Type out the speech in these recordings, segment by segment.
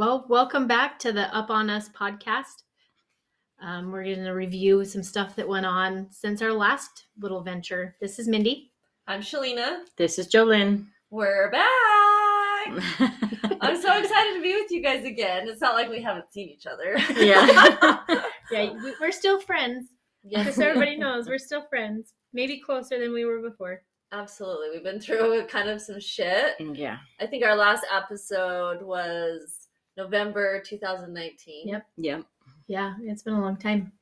Well, welcome back to the Up on Us podcast. Um, we're going to review some stuff that went on since our last little venture. This is Mindy. I'm Shalina. This is Jolyn. We're back. I'm so excited to be with you guys again. It's not like we haven't seen each other. yeah. Yeah, we- we're still friends. Just so everybody knows, we're still friends. Maybe closer than we were before. Absolutely. We've been through kind of some shit. yeah. I think our last episode was November 2019. Yep. Yep. Yeah, it's been a long time.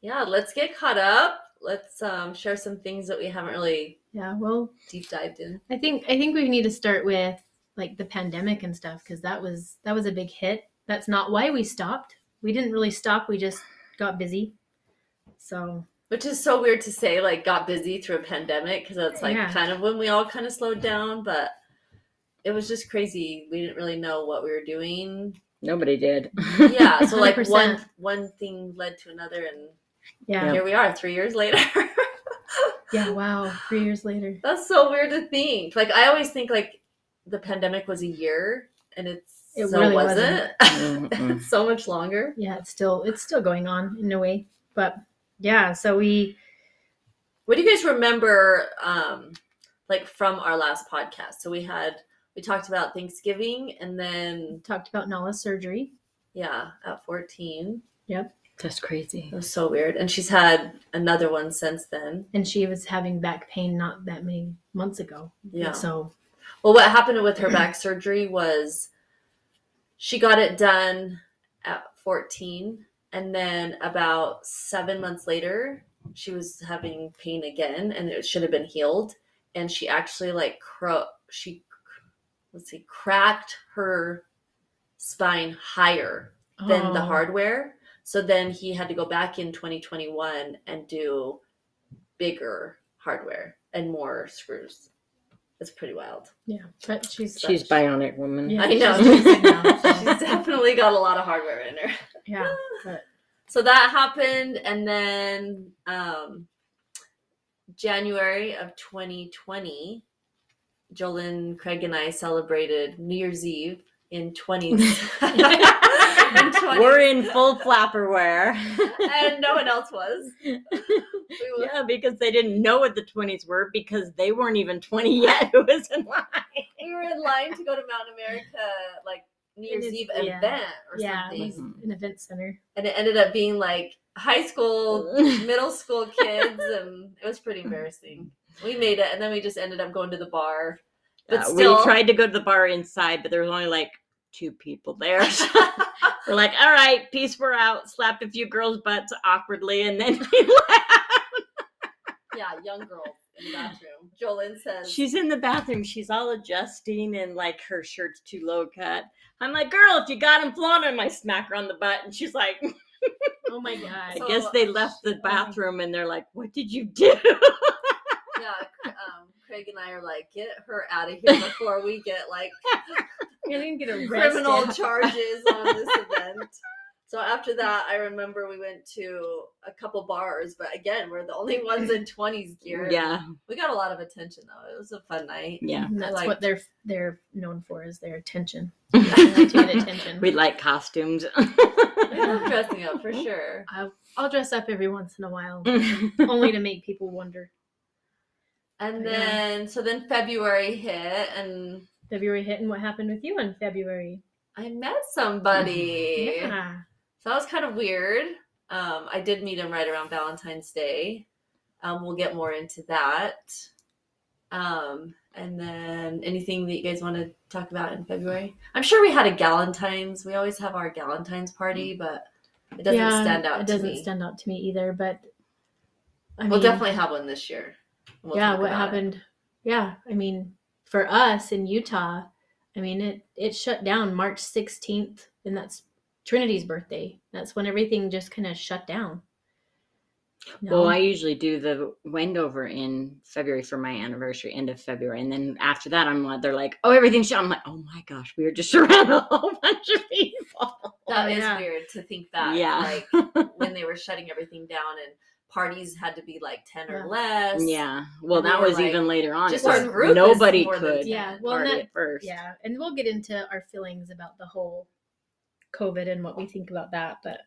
Yeah, let's get caught up. Let's um, share some things that we haven't really Yeah, well, deep dived in. I think I think we need to start with like the pandemic and stuff because that was that was a big hit. That's not why we stopped. We didn't really stop. We just got busy. So Which is so weird to say, like, got busy through a pandemic because that's like Yeah. kind of when we all kind of slowed down, but it was just crazy. We didn't really know what we were doing. Nobody did. Yeah, so like 100%. one one thing led to another, and yeah, here we are, three years later. yeah. Wow, three years later. that's so weird to think. Like I always think like the pandemic was a year, and it's It so really wasn't. Mm-mm. it's so much longer. Yeah, it's still it's still going on in a way, but yeah. So we What do you guys remember, um, like from our last podcast? So we had we talked about Thanksgiving, and then talked about Nala's surgery. yeah, at fourteen, Yep. That's crazy. it was so weird. And she's had another one since then. and she was having back pain not that many months ago. Yeah. So Well, what happened with her back surgery was she got it done at 14, and then about seven months later, she was having pain again, and it should have been healed. And she actually like cro- she let's see cracked her spine higher than the Oh, hardware. So then he had to go back in 2021 and do bigger hardware and more screws. It's pretty wild. Yeah, but she's She's bionic woman. Yeah. I know. she's amazing now, so- She's definitely got a lot of hardware in her. yeah, but So that happened, and then um, January of 2020, Jolyn, Craig, and I celebrated New Year's Eve in 20. 20 We're in full flapper wear. and no one else was. We were- yeah, because they didn't know what the 20s were because they weren't even 20 yet who was in line. we were in line to go to Mountain America, like New Year's Eve yeah. event or yeah, something, an event center. and it ended up being like high school, middle school kids, and it was pretty embarrassing. We made it, and then we just ended up going to the bar. But Uh, still, we tried to go to the bar inside, but there was only like two people there. we're like, all right, peace, we're out. Slapped a few girls' butts awkwardly, and then we left. yeah, young girl in the bathroom. Jolyn says, She's in the bathroom. She's all adjusting and like her shirt's too low cut. I'm like, girl, if you got him flaunting, I smack her on the butt. And she's like, Oh my god. I So- guess they left the oh bathroom and they're like, what did you do? Yeah, Craig and I are like, get her out of here before we get like I didn't get arrested. criminal charges on this event. So after that, I remember we went to a couple bars, but again, we're the only ones in 20s gear. yeah. We got a lot of attention though. It was a fun night. Yeah. And that's I what they're they're known for is their attention. They like to get attention. We like costumes. We love dressing up for sure. I'll dress up every once in a while, only to make people wonder. And Yeah. then, so then February hit, and February hit, and what happened with you in February? I met somebody. Yeah. So that was kind of weird. Um, I did meet him right around Valentine's Day. Um, we'll get more into that. Um, and then anything that you guys want to talk about in February? I'm sure we had a Galentine's. We always have our Galentine's party, but it doesn't Yeah, stand out It to doesn't me. stand out to me either. But I we'll mean, definitely have one this year. We'll yeah, what about it. happened? Yeah, I mean, for us in Utah, I mean it it shut down March 16th, and that's Trinity's birthday. That's when everything just kind of shut down. No? Well, I usually do the Wendover in February for my anniversary, end of February, and then after that, I'm like, they're like, "Oh, everything's shut." I'm like, "Oh my gosh, we are just around a whole bunch of people." That Oh, is yeah. weird to think that. Yeah. Like when they were shutting everything down and parties had to be like 10 Yeah. or less. yeah. Well, And that were was like, even later on. just our group is nobody more could. 10. Yeah, well, party that- at first. yeah, and we'll get into our feelings about the whole COVID and what we think about that. But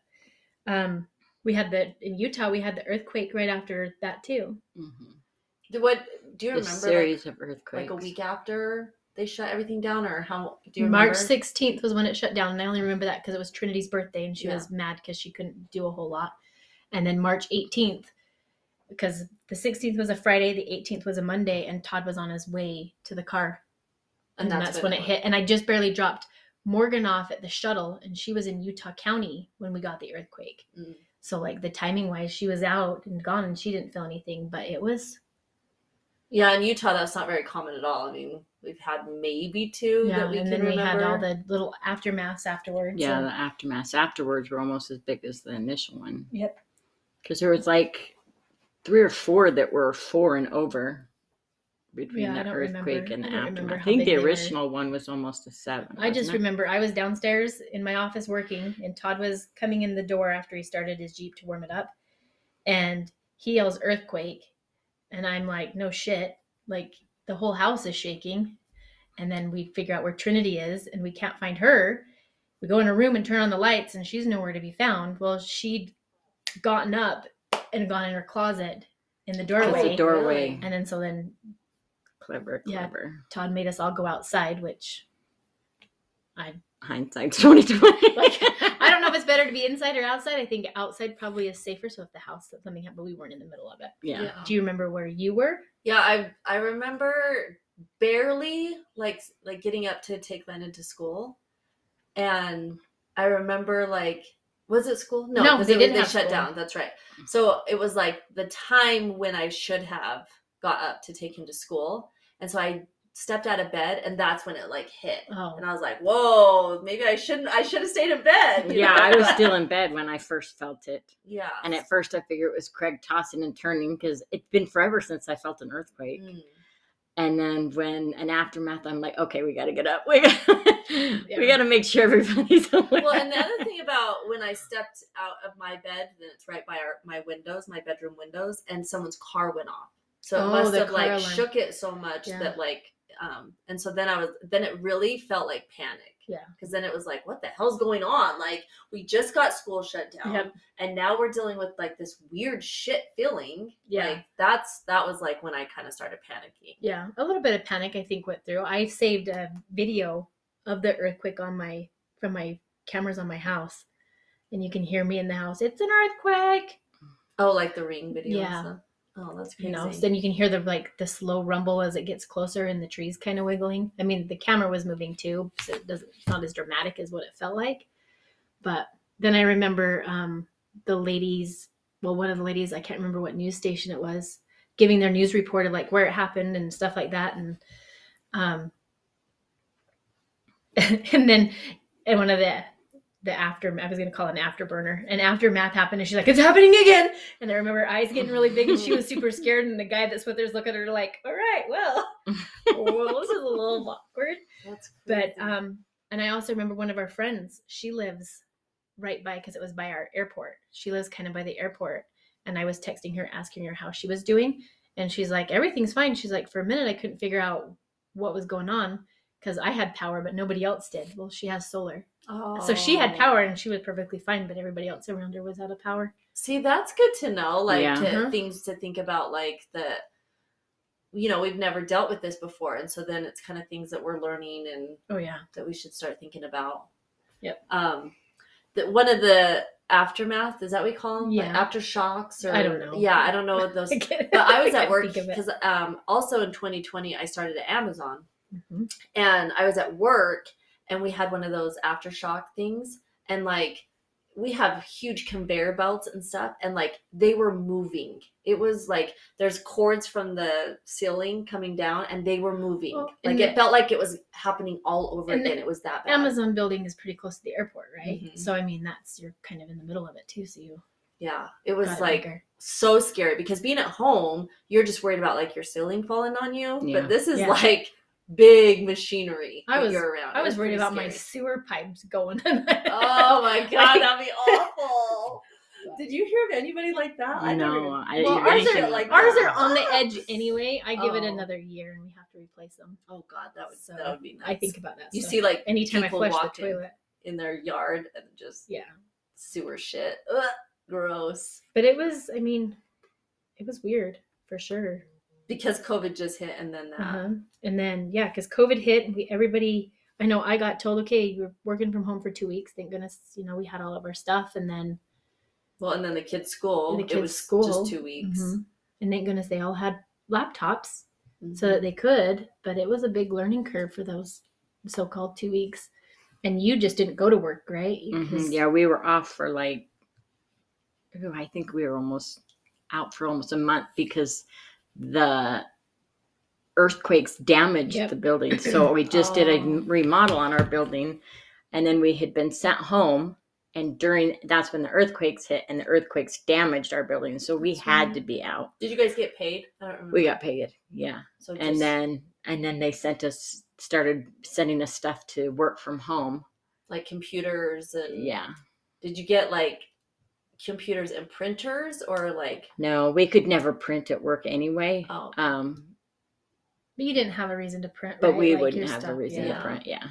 um, we had the in Utah, we had the earthquake right after that too. Mhm. What? Do you The remember series like, of earthquakes. like a week after they shut everything down, or how? Do you remember? March 16th was when it shut down. And I only remember that because it was Trinity's birthday and she Yeah. was mad because she couldn't do a whole lot. And then March 18th, because the 16th was a Friday, the 18th was a Monday, and Todd was on his way to the car. And, that's, when it hit. And I just barely dropped Morgan off at the shuttle, and she was in Utah County when we got the earthquake. Mm. So, like, the timing wise, she was out and gone and she didn't feel anything, but it was, Yeah, in Utah, that's not very common at all. I mean, we've had maybe two yeah. that we and can then we remember. had all the little aftermaths afterwards. Yeah, and- the aftermaths afterwards were almost as big as the initial one. Yep. Because there was like three or four that were four and over between Yeah, the earthquake remember- and the I aftermath. I think the original one was almost a seven. I just it? remember I was downstairs in my office working, and Todd was coming in the door after he started his Jeep to warm it up. And he yells, Earthquake. And I'm like, No shit. Like, the whole house is shaking. And then we figure out where Trinity is, and we can't find her. We go in her room and turn on the lights, and she's nowhere to be found. Well, she'd gotten up and gone in her closet in the doorway. a doorway. and then so then Clever, Yeah. clever. Todd made us all go outside, which I hindsight twenty twenty. like I don't know if it's better to be inside or outside. I think outside probably is safer. So if the house that something happened, but we weren't in the middle of it. yeah. Do you remember where you were? Yeah, I I remember barely like like getting up to take Landon to school, and I remember like was it school? No, No, they they, didn't they shut school. down. That's right. So it was like the time when I should have got up to take him to school, and so I stepped out of bed, and that's when it like hit, Oh, and I was like, "Whoa, maybe I shouldn't. I should have stayed in bed." Yeah, know? I was still in bed when I first felt it. yeah, And at first I figured it was Craig tossing and turning because it's been forever since I felt an earthquake. Mm. And then when an aftermath, I'm like, okay, we got to get up. We got Yeah. we got to make sure everybody's well, and the other thing about when I stepped out of my bed, then it's right by our my windows, my bedroom windows, and someone's car went off. So it Oh, must have like alarm. shook it so much Yeah. that like um and so then I was then it really felt like panic. Yeah. Because then it was like, what the hell's going on? Like we just got school shut down Yep. and now we're dealing with like this weird shit feeling. Yeah. Like that's that was like when I kind of started panicking. yeah, a little bit of panic. I think went through. I saved a video of the earthquake on my from my cameras on my house, and you can hear me in the house. It's an earthquake. Oh, like the ring video Yeah. Oh, that's crazy. you know so then you can hear the like the slow rumble as it gets closer and the trees kind of wiggling i mean the camera was moving too so it doesn't it's not as dramatic as what it felt like but then i remember um the ladies well one of the ladies i can't remember what news station it was giving their news report of like where it happened and stuff like that and um and then and one of the the after I was gonna call it an afterburner. An aftermath happened and she's like, It's happening again. And I remember her eyes getting really big and she was super scared. And the guy that's with her's looking at her like, All right, well, well, this is a little awkward. That's But um, and I also remember one of our friends, she lives right by because it was by our airport. She lives kind of by the airport. And I was texting her, asking her how she was doing. And she's like, Everything's fine. She's like, For a minute I couldn't figure out what was going on because I had power, but nobody else did. Well, she has solar. So she had Oh. power and she was perfectly fine, but everybody else around her was out of power. See, that's good to know. Like Yeah. to, Mhm. things to think about, like the, you know, we've never dealt with this before, and so then it's kind of things that we're learning and Oh yeah. that we should start thinking about. Yep. Um, the, one of the aftermath is that what we call them? Yeah. Like aftershocks or I don't know. Yeah, I don't know what those. but but I was at work Think of it. because um, also in 2020 I started at Amazon Mhm. and I was at work and we had one of those aftershock things and like we have huge conveyor belts and stuff and like they were moving. It was like there's cords from the ceiling coming down and they were moving. Well, like it the- felt like it was happening all over again. It was that bad. Amazon building is pretty close to the airport, right? Mhm. So I mean, that's you're kind of in the middle of it too. So you Yeah. It was got like bigger. so scary because being at home, you're just worried about like your ceiling falling on you. Yeah. But this is Yeah. like big machinery. I was- you're around. I It was worried pretty about my sewer pipes going. Oh my god, Like- that'd be awful. Did you hear of anybody like that? I No, never- I well, ours are like like Ours that. are on the edge anyway. I give it Oh. another year and we have to replace them. Oh god, that would So, that would be nuts. I think about that. you stuff. see like anytime I flush the walk in. toilet. in their yard and just Yeah. sewer shit. Ugh, gross. But it was, I mean, it was weird for sure. Because COVID just hit and then that. Uh-huh. And then yeah, because COVID hit, and we everybody. I know I got told, okay, you're working from home for two weeks. Thank goodness, you know, we had all of our stuff, and then Well, and then the kids' school. And the it was school. just two weeks. Mhm. and thank goodness they all had laptops so Mhm. that they could. But it was a big learning curve for those so-called two weeks. And you just didn't go to work, right? Mhm, 'Cause- Yeah, we were off for like, I think we were almost out for almost a month because the earthquakes damaged Yep. the building. So we just did a Oh. remodel on our building, and then we had been sent home. And during that's when the earthquakes hit, and the earthquakes damaged our building. So we That's had right. to be out. Did you guys get paid? I don't. We got paid, yeah. so and then and then they sent us started sending us stuff to work from home. like computers and Yeah. Did you get like computers and printers or like No, we could never print at work anyway. oh Um, But you didn't have a reason to print, but right? we Like wouldn't your have a reason yeah. to print. Yeah.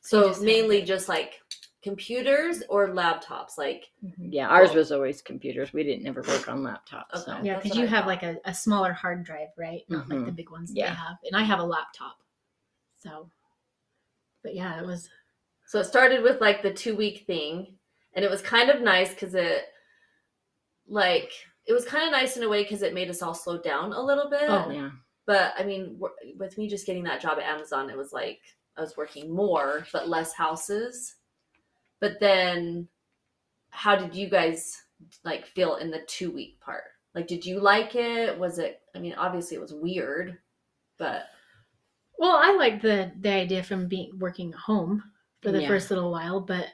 so just mainly just like computers or laptops like Mhm. Yeah. Ours Cool. was always computers. We didn't ever work on laptops. So. Yeah, because you I have thought. like a, a smaller hard drive, right? Not like the Mhm. big ones that Yeah. they have. And I have a laptop. So, but yeah, it was. so it started with like the two week thing and it was kind of nice because it like it was kind of nice in a way because it made us all slow down a little bit Oh, Yeah. but i mean with me just getting that job at amazon it was like i was working more but less houses but then how did you guys like feel in the two week part like did you like it was it i mean obviously it was weird but Well, I like the the idea from being working home for the Yeah. first little while, but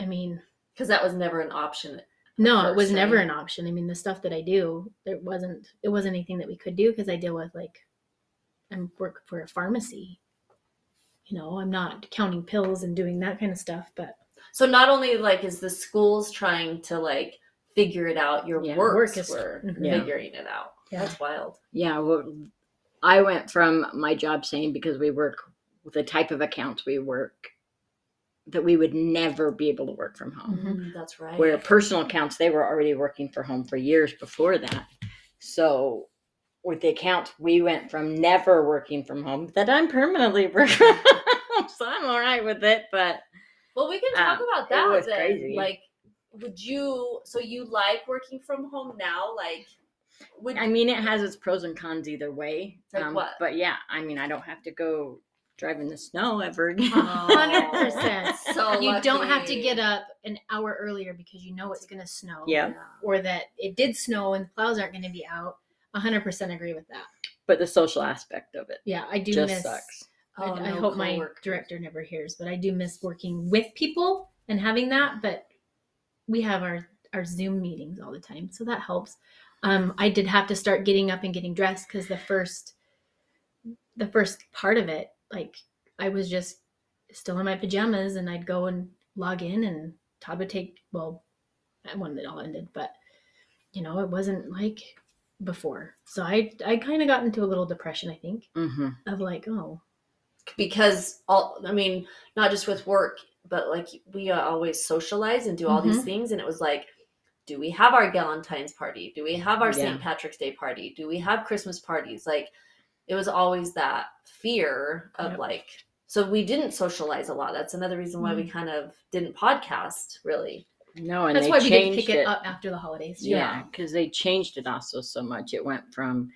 I mean, because that was never an option no, it first, was never an option. I mean, the stuff that I do, there wasn't it wasn't anything that we could do because I deal with like I'm work for a pharmacy. You know, I'm not counting pills and doing that kind of stuff, but so not only like is the schools trying to like figure it out your Yeah, works work is- were Mhm. Yeah. figuring it out Yeah. that's wild Yeah. Well, I went from my job saying because we work with the type of accounts we work that we would never be able to work from home. Mhm. Mm, that's right where personal accounts they were already working for home for years before that so with the account we went from never working from home that i'm permanently working from home so i'm all right with it but Well, we can talk Um, about it that. was then. crazy. Like, would you? So you like working from home now? Like, would i mean it has its pros and cons either way Um, Like what? but yeah i mean i don't have to go drive in the snow ever again hundred percent. So you don't have to get up an hour earlier because you know it's going to snow. Yeah. Or that it did snow and the plows aren't going to be out. hundred percent agree with that. but the social aspect of it Yeah, I do just miss. sucks I, Oh, I no hope my director never hears, but I do miss working with people and having that. But we have our our Zoom meetings all the time, so that helps. Um, I did have to start getting up and getting dressed because the first the first part of it, like I was just still in my pajamas, and I'd go and log in, and Todd would take well, when it all ended, but you know, it wasn't like before. So I I kind of got into a little depression, I think, hmm of like, oh, because all. I mean, not just with work, but like we always socialize and do all these Mhm. things, and it was like. Do we have our Galentine's party? Do we have our Yeah. St. Patrick's Day party? Do we have Christmas parties? Like, it was always that fear of Yep. like. So we didn't socialize a lot. That's another reason why we mm. kind of didn't podcast really. no and That's they why we didn't pick it, it up after the holidays. Yeah, because they changed it also so much. It went from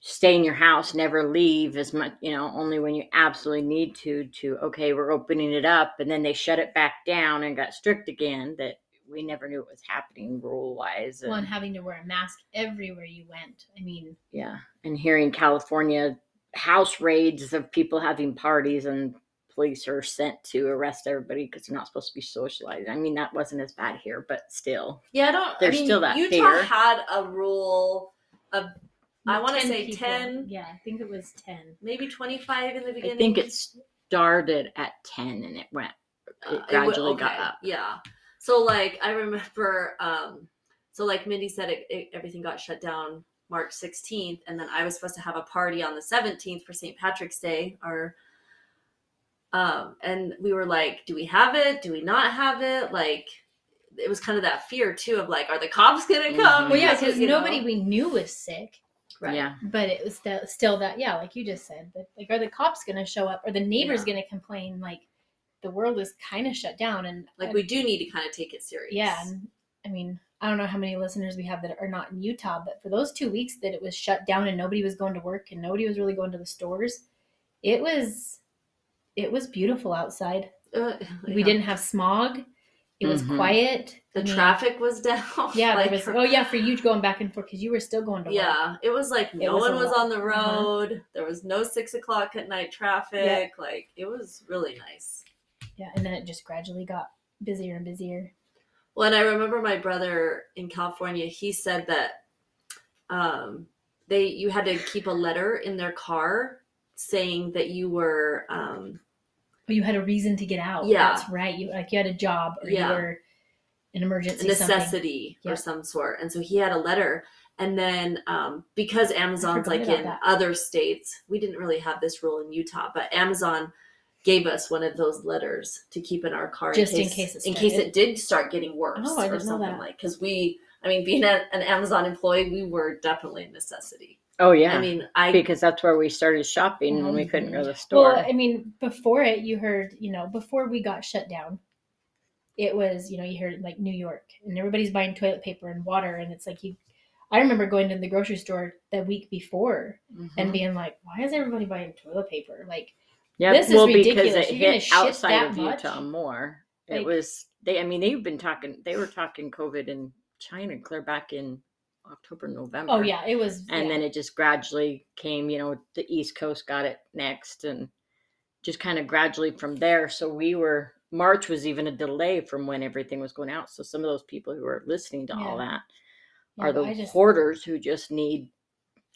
stay in your house, never leave as much, you know, only when you absolutely need to, to okay, we're opening it up. And then they shut it back down and got strict again that we never knew what was happening rule wise. Well, and having to wear a mask everywhere you went. I mean, yeah. And here in California, house raids of people having parties and police are sent to arrest everybody because they're not supposed to be socializing. I mean, that wasn't as bad here, but still. Yeah, I don't. There's I mean, still that Utah fear. had a rule of I want to say people. ten, Yeah, I think it was 10. maybe twenty-five in the beginning. I think it started at 10 and it went Uh, it would- gradually got up. Yeah. So like I remember, um, so like Mindy said, it, it, everything got shut down March 16th, and then I was supposed to have a party on the 17th for St. Patrick's Day, or Um, and we were like, do we have it? Do we not have it? Like, it was kind of that fear too of like, are the cops gonna Mhm. come? Well, yeah, Because, because you know- nobody we knew was sick, Right. Yeah. but it was still, still that, yeah, like you just said, but like, are the cops going to show up? Are the neighbors Yeah. going to complain? Like, the world is kind of shut down, and Like we do need to kind of take it serious. yeah, and I mean, I don't know how many listeners we have that are not in Utah, but for those two weeks that it was shut down and nobody was going to work and nobody was really going to the stores, it was, it was beautiful outside. Uh, We didn't have smog. It was Mhm. quiet. The I mean, traffic was down. Yeah, like, there was. Oh yeah, for you going back and forth because you were still going to work. Yeah, it was like no was one was lot. on the Uh-huh. road. There was no six o'clock at night traffic. Like it was really nice. Yeah, and then it just gradually got busier and busier. Well, and I remember my brother in California. He said that um, they you had to keep a letter in their car saying that you were um, But you had a reason to get out. Yeah. that's right. You like you had a job or Yeah. you were an a emergency. something. necessity Yeah. or some sort. And so he had a letter. And then um, because Amazon's like in that. other states, we didn't really have this rule in Utah, but Amazon gave us one of those letters to keep in our car Just in case it in case it did start getting worse Oh, I or didn't know something that. like because we I mean being a, an Amazon employee we were definitely a necessity. Oh yeah. I mean I because that's where we started shopping when we couldn't go to the store Well. I mean, before it, you heard, you know, before we got shut down, it was, you know, you heard like New York, and everybody's buying toilet paper and water, and it's like you. I remember going to the grocery store the week before Mhm. and being like, "Why is everybody buying toilet paper?" Like, Yeah, This is well, ridiculous. because it You're hit outside of much? Utah more. It Like- was they. I mean, they've been talking. They were talking COVID in China clear back in October, November. oh yeah, it was. and yeah. then it just gradually came. You know, the East Coast got it next, and just kind of gradually from there. So we were March was even a delay from when everything was going out. So some of those people who are listening to all Yeah. that Yeah, are the just- hoarders who just need.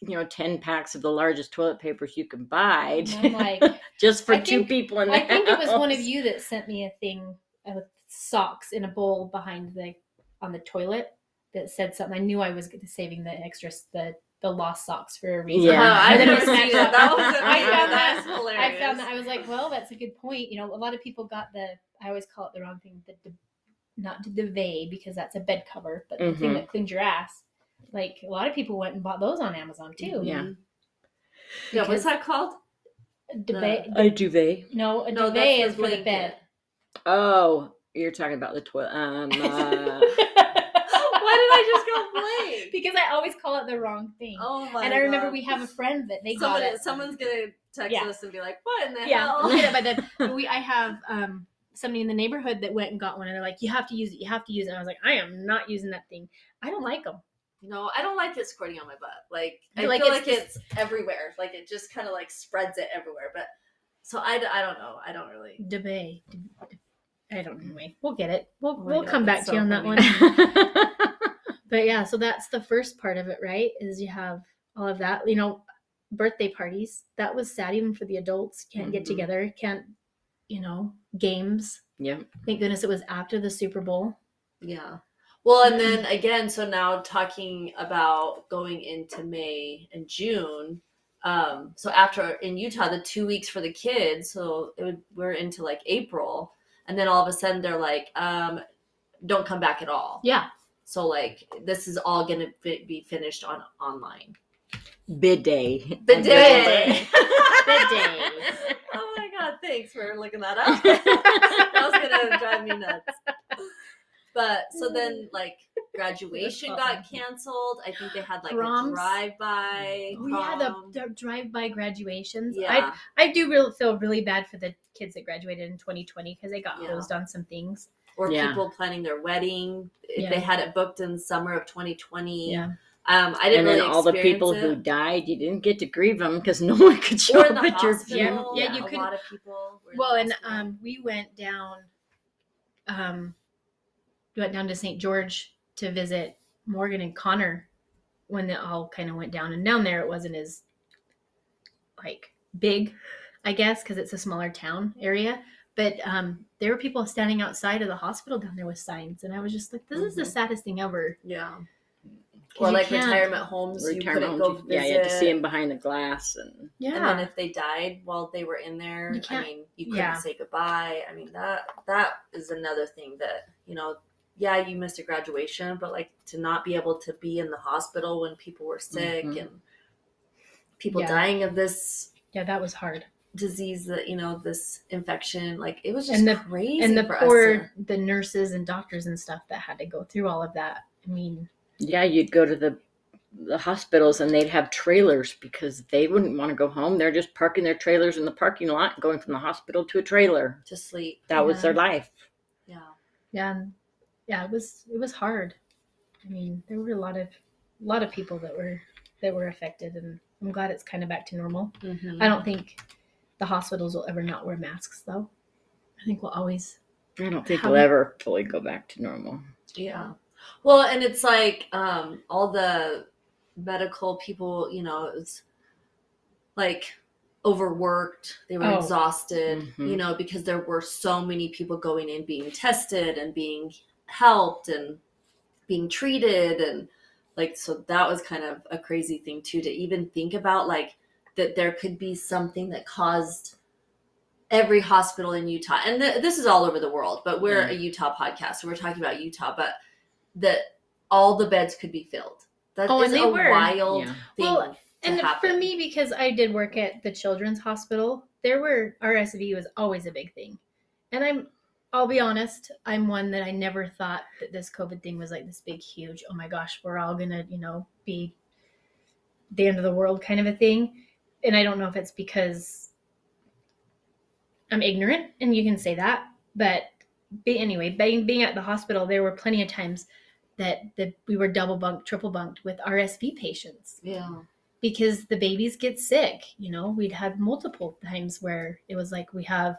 You know, ten packs of the largest toilet papers you can buy, like, just for I two think- people in the I think it was one of you that sent me a thing uh, with socks in a bowl behind the on the toilet that said something. I knew I was saving the extra the the lost socks for a reason. Yeah. Uh, I And then it never was that. That was I found that- hilarious. I found that I was like, well, that's a good point. You know, a lot of people got the I always call it the wrong thing, the, the not the duvet because that's a bed cover, but the thing Mhm. that cleans your ass. Like a lot of people went and bought those on Amazon too. Yeah. Mhm. Yeah, what's that called? Duvet. a duvet. no, a No, duvet is for the bed. Oh, you're talking about the toilet. Um, uh, Why did I just go blank? because I always call it the wrong thing. Oh my and I remember God. we have a friend that they Someone, got it. someone's gonna text Yeah. us and be like, "What in the yeah, hell?" we'll get it by then. We I have um somebody in the neighborhood that went and got one, and they're like, "You have to use it. You have to use it." And I was like, "I am not using that thing. I don't like them." No, I don't like it squirting on my butt. Like I like feel it's like it's everywhere. Like it just kind of like spreads it everywhere. But so I, I don't know. I don't really. Debate. I don't know. Anyway, we'll get it. We'll Oh we'll God, come back to you on that one. But yeah, so that's the first part of it, right? Is you have all of that. You know, birthday parties. That was sad even for the adults. Can't get Mhm. together. Can't. You know, games. Yeah. Thank goodness it was after the Super Bowl. Yeah. Well, and then again, so now talking about going into May and June. Um, so after in Utah, the two weeks for the kids, so it would, we're into like April, and then all of a sudden they're like, um, "Don't come back at all." Yeah. So like this is all gonna fi- be finished on online. Bid day. Bidet. Bid day. oh my god! Thanks for looking that up. that was gonna drive me nuts. But so then, like graduation got canceled. I think they had like Proms. a drive by. We had the, the drive-by graduations. yeah. I I do really feel really bad for the kids that graduated in 2020 because they got Yeah. hosed on some things. or Yeah. people planning their wedding. If Yeah. they had it booked in summer of 2020. Yeah. Um, I didn't and then really all the experience people who died, you didn't get to grieve them because no one could show or up at your funeral. Yeah, you a couldn't- lot of people. were Well, and um, we went down, um, we went down to St. George to visit Morgan and Connor when it all kind of went down. And down there, it wasn't as like big, I guess, because it's a smaller town area. But um, there were people standing outside of the hospital down there with signs, and I was just like, "This is the Mhm. saddest thing ever." yeah. or like can't. retirement homes, you Retirement go homes, yeah, you had to see them behind the glass, and Yeah. And then if they died while they were in there, I mean, you couldn't yeah. say goodbye. I mean, that that is another thing that you know. Yeah, you missed a graduation, but like to not be able to be in the hospital when people were sick Mhm. and people Yeah. dying of this yeah, that was hard. disease that you know this infection, like it was just And the- crazy. and the for poor us to- the nurses and doctors and stuff that had to go through all of that. I mean, yeah, you'd go to the the hospitals and they'd have trailers because they wouldn't want to go home. They're just parking their trailers in the parking lot, going from the hospital to a trailer. to sleep. That was their life. Yeah. yeah, and- yeah, it was it was hard. I mean, there were a lot of a lot of people that were that were affected, and I'm glad it's kind of back to normal. Mhm. I don't think the hospitals will ever not wear masks, though. I think we'll always. I don't think How- we'll ever fully go back to normal. Yeah. Well, and it's like um, all the medical people, you know, it was like overworked. They were Oh. exhausted, Mhm. you know, because there were so many people going in being tested and being helped and being treated and like so that was kind of a crazy thing too to even think about like that there could be something that caused every hospital in Utah and th- this is all over the world but we're Mm. a Utah podcast so we're talking about Utah but that all the beds could be filled that is Oh, and they a were. wild Yeah. thing Well, And happen. for me, because I did work at the Children's Hospital, there were RSV was always a big thing, and I'm. I'll be honest, I'm one that I never thought that this COVID thing was like this big, huge, oh my gosh, we're all gonna, you know, be the end of the world kind of a thing. And I don't know if it's because I'm ignorant, and you can say that, but be, anyway, being, being at the hospital, there were plenty of times that, that we were double bunked, triple bunked with RSV patients yeah because the babies get sick. You know, we'd had multiple times where it was like we have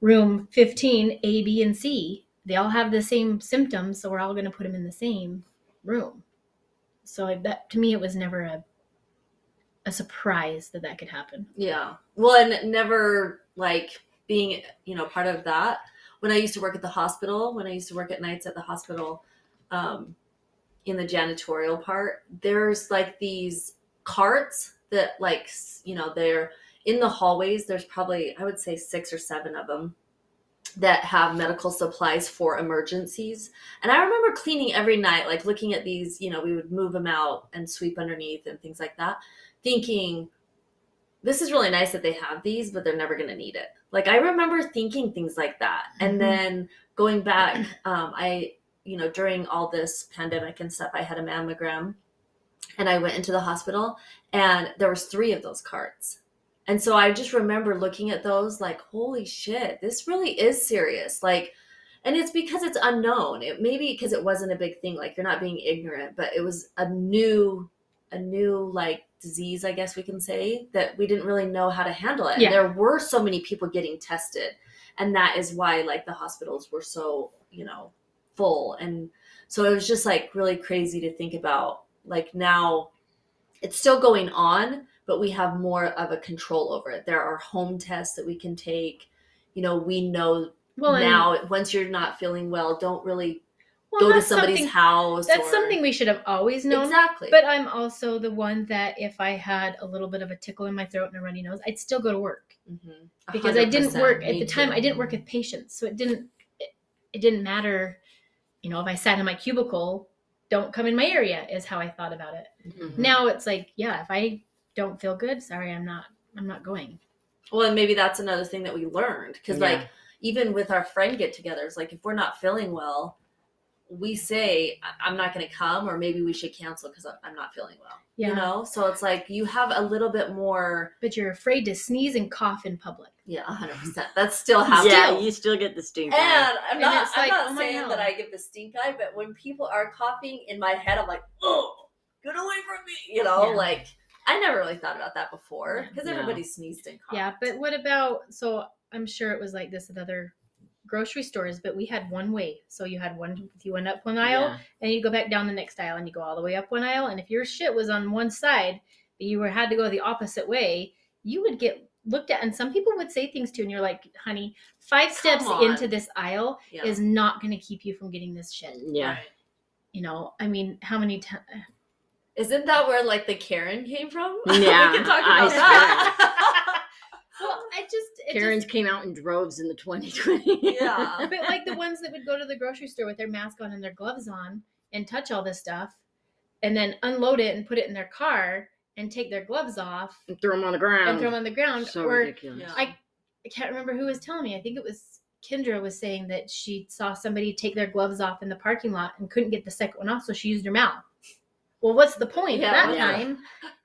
room 15, A, B, and C. They all have the same symptoms, so we're all going to put them in the same room. So I bet to me it was never a a surprise that that could happen. Yeah. Well, and never like being, you know, part of that. When I used to work at the hospital, when I used to work at nights at the hospital, um, in the janitorial part, there's like these carts that, like, you know, they're in the hallways. There's probably, I would say, six or seven of them that have medical supplies for emergencies. And I remember cleaning every night, like looking at these, you know, we would move them out and sweep underneath and things like that, thinking, this is really nice that they have these, but they're never going to need it. Like I remember thinking things like that. Mhm. And then going back, um, I, you know, during all this pandemic and stuff, I had a mammogram and I went into the hospital and there was three of those carts. And so I just remember looking at those like, holy shit, this really is serious. Like, and it's because it's unknown. It maybe because it wasn't a big thing. Like you're not being ignorant, but it was a new, a new like disease, I guess we can say that we didn't really know how to handle it. Yeah. And there were so many people getting tested, and that is why like the hospitals were so you know full. And so it was just like really crazy to think about. Like now, it's still going on, but we have more of a control over it. There are home tests that we can take. You know, we know Well, now once you're not feeling well, don't really well, go to somebody's house. That's or- something we should have always known. exactly. But I'm also the one that if I had a little bit of a tickle in my throat and a runny nose, I'd still go to work. Mhm. because I didn't work at the time. too. I didn't work with patients, so it didn't it, it didn't matter. You know, if I sat in my cubicle, don't come in my area is how I thought about it. Mhm. Now it's like, yeah, if I don't feel good, sorry, I'm not I'm not going. Well, and maybe that's another thing that we learned because, Yeah. like, even with our friend get-togethers, like if we're not feeling well, we say "I- I'm not going to come, or maybe we should cancel because I'm not feeling well. Yeah. You know, so it's like you have a little bit more. But you're afraid to sneeze and cough in public. Yeah, 100. percent That's still happens. yeah, you still get the stink. eye. And I'm And not. it's I'm like, not oh saying God. that I get the stink eye, but when people are coughing in my head, I'm like, oh, get away from me. You know, Yeah. like I never really thought about that before because No. everybody sneezed and coughed. Yeah, but what about so I'm sure it was like this at other grocery stores, but we had one way. So you had one if you went up one aisle Yeah. and you go back down the next aisle and you go all the way up one aisle and if your shit was on one side but you were had to go the opposite way you would get looked at and some people would say things to you and you're like honey five steps on. into this aisle Yeah. is not going to keep you from getting this shit Yeah. You know i mean how many times Isn't that where like the Karen came from? Yeah, we can talk I about that. Well, I just it Karens just, came out in droves in the 2020. yeah. but like the ones that would go to the grocery store with their mask on and their gloves on and touch all this stuff, and then unload it and put it in their car and take their gloves off and throw them on the ground. and throw them on the ground. so or ridiculous. Yeah. I I can't remember who was telling me. I think it was Kendra was saying that she saw somebody take their gloves off in the parking lot and couldn't get the second one off, so she used her mouth. Well, what's the point Yeah, at that the- time?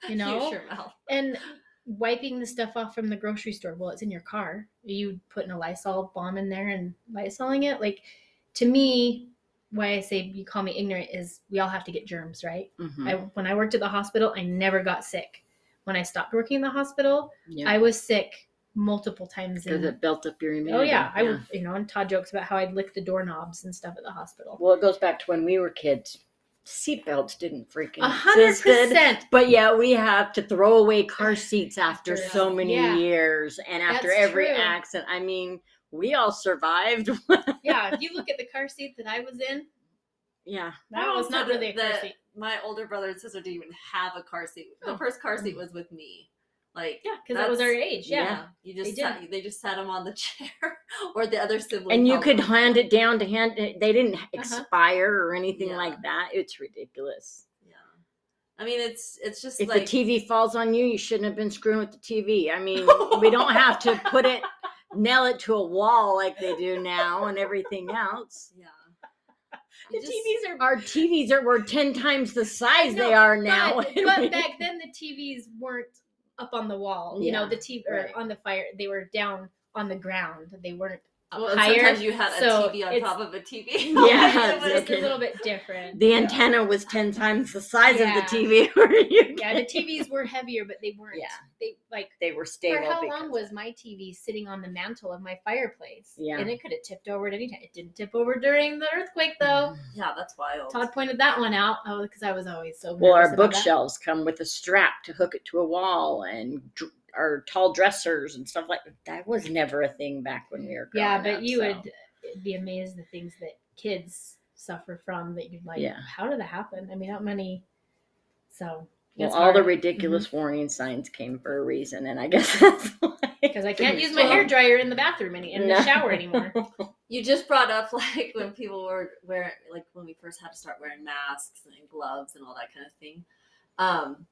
You know, Use your mouth. and wiping the stuff off from the grocery store. Well, it's in your car. Are you putting a Lysol bomb in there and Lysoling it? Like, to me, why I say you call me ignorant is we all have to get germs, right? Mhm. I when I worked at the hospital, I never got sick. When I stopped working in the hospital, yeah. I was sick multiple times. because it built up your immunity. oh yeah, I would. You know, and Todd jokes about how I'd lick the doorknobs and stuff at the hospital. Well, it goes back to when we were kids. Seatbelts didn't freaking A hundred existed. percent. But yeah, we have to throw away car seats after After- so many yeah. years and after That's every true. accident. I mean, we all survived. Yeah, if you look at the car seat that I was in, yeah. that I was not really a did- car the- seat. My older brother and sister didn't even have a car seat. The Oh. first car seat mm. was with me. Like Yeah, because that was our age. Yeah. Yeah. you just They sat, did. they just sat him on the chair, or the other sibling. And you could them. hand it down to hand eh, they didn't uh-huh. expire or anything Yeah. like that. It's ridiculous. Yeah, I mean it's it's just If like the TV falls on you, you shouldn't have been screwing with the TV. I mean, we don't have to put it nail it to a wall like they do now and everything else. yeah. The just- TVs are Our TVs are were ten times the size they are now. But, but back then the TVs weren't up on the wall. You know, the TV or right. on the fire. They were down on the ground. They weren't Well, higher. sometimes you had a so TV on top of a TV. Yeah, It was- It's okay. a little bit different. the antenna was ten times the size Yeah. of the TV. Were you Yeah, the? TVs were heavier, but they weren't. Yeah. They like They were stable. for how long was my TV sitting on the mantle of my fireplace? Yeah. and it could have tipped over at any time. It didn't tip over during the earthquake though. Mm. yeah, that's wild. Todd pointed that one out. Oh, because I was always so. Well, nervous our about that. bookshelves come with a strap to hook it to a wall, and dr- our tall dressers and stuff like that was never a thing back when we were growing Yeah, up. but you so. would be amazed the things that kids suffer from that you'd like. Yeah. How did that happen? I mean, how many? So Well, all hard. the ridiculous warning signs came for a reason, and I guess that's why. because I can't use my Well- hair dryer in the bathroom any in No. the shower anymore. You just brought up like when people were wearing like when we first had to start wearing masks and gloves and all that kind of thing. Um,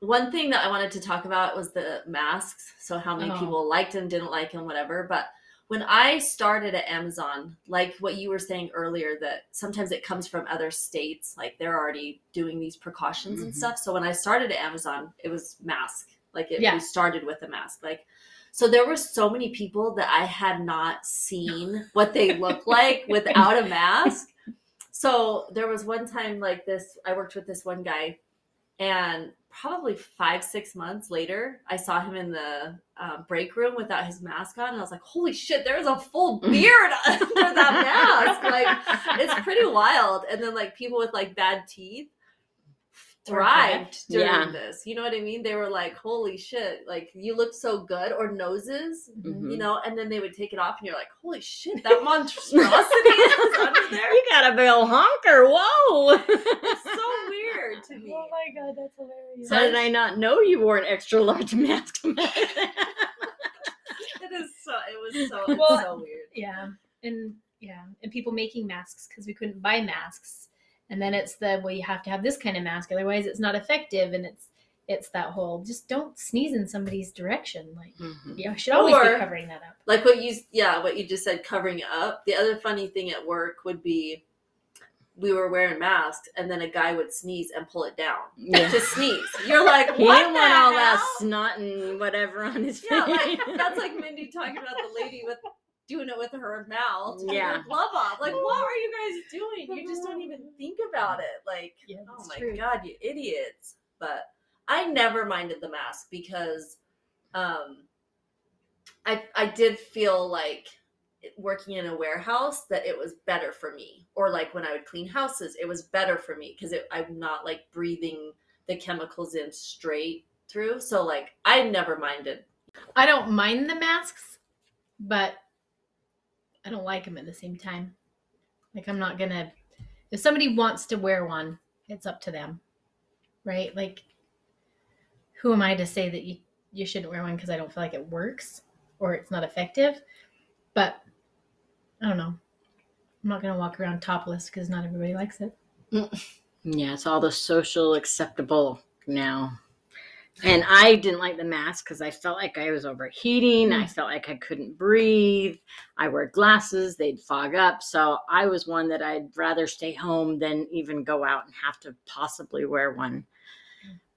one thing that I wanted to talk about was the masks. So how many Oh. people liked them, didn't like them, whatever. But when I started at Amazon, like what you were saying earlier, that sometimes it comes from other states, like they're already doing these precautions and Mhm. stuff. So when I started at Amazon, it was mask. Like it, Yeah. we started with a mask. Like so there were so many people that I had not seen what they look like without a mask. So there was one time like this, I worked with this one guy, and probably five, six months later, I saw him in the um, break room without his mask on. And I was like, holy shit, there's a full beard under that mask. Like, it's pretty wild. And then, like, people with like bad teeth thrived during Yeah. this. You know what I mean? They were like, holy shit, like, you look so good, or noses Mhm. you know, and then they would take it off, and you're like, "Holy shit, that monstrosity is under there!" you got a big honker. Whoa! It's so weird to me. Oh my god, that's hilarious. How did I not know you wore an extra large mask? It is so. It was so. It's Well, so weird. yeah, and yeah, and people making masks because we couldn't buy masks, and then it's the well, you have to have this kind of mask, otherwise it's not effective, and it's it's that whole just don't sneeze in somebody's direction. Like Mhm. you should always Or- be covering that up. Like what you, yeah, what you just said, covering up. The other funny thing at work would be, we were wearing masks, and then a guy would sneeze and pull it down Yeah. to sneeze. You're like, He what didn't the all that snot and whatever on his face. Yeah, like that's like Mindy talking about the lady with doing it with her mouth, Yeah. her glove off. Like, what are you guys doing? You just don't even think about it. Like, Yeah, oh my true. god, you idiots! But I never minded the mask because, um, I I did feel like working in a warehouse that it was better for me, or like when I would clean houses, it was better for me because I'm not like breathing the chemicals in straight through. So like, I never minded I don't mind the masks, but I don't like them at the same time. Like I'm not gonna. If somebody wants to wear one, it's up to them. right? Like, who am I to say that you you shouldn't wear one because I don't feel like it works or it's not effective? But I don't know. I'm not gonna walk around topless because not everybody likes it. Mm. Yeah, it's all the social acceptable now. And I didn't like the mask because I felt like I was overheating. I mm. felt like I couldn't breathe. I wear glasses, they'd fog up. So I was one that I'd rather stay home than even go out and have to possibly wear one.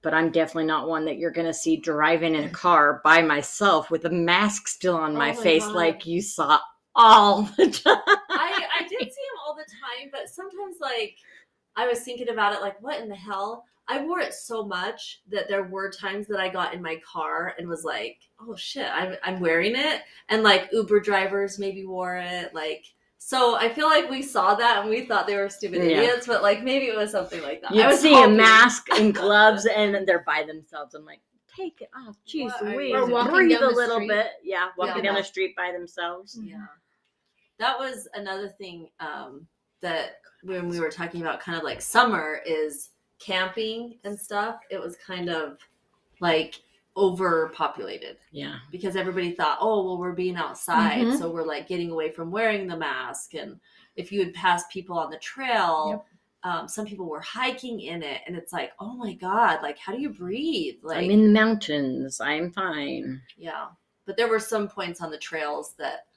But I'm definitely not one that you're going to see driving in a car by myself with a mask still on my Oh my face God. like you saw all the time. I, I did see him all the time, but sometimes like I was thinking about it, like what in the hell? I wore it so much that there were times that I got in my car and was like, "Oh shit, I'm I'm wearing it," and like Uber drivers maybe wore it, like. So I feel like we saw that and we thought they were stupid Yeah. idiots, but like maybe it was something like that. I You was see hoping- a mask and gloves, and then they're by themselves. I'm like, take it off, jeez What are Louise, you- Or walking breathe down a the little street. bit. Yeah, walking Yeah. down the street by themselves. Yeah. That was another thing um, that when we were talking about kind of like summer is camping and stuff, it was kind of like overpopulated Yeah, because everybody thought, oh, well, we're being outside. Mhm. So we're like getting away from wearing the mask. And if you would pass people on the trail, um, some people were hiking in it. And it's like, oh my God, like, how do you breathe? Like, I'm in the mountains. I'm fine. yeah. But there were some points on the trails that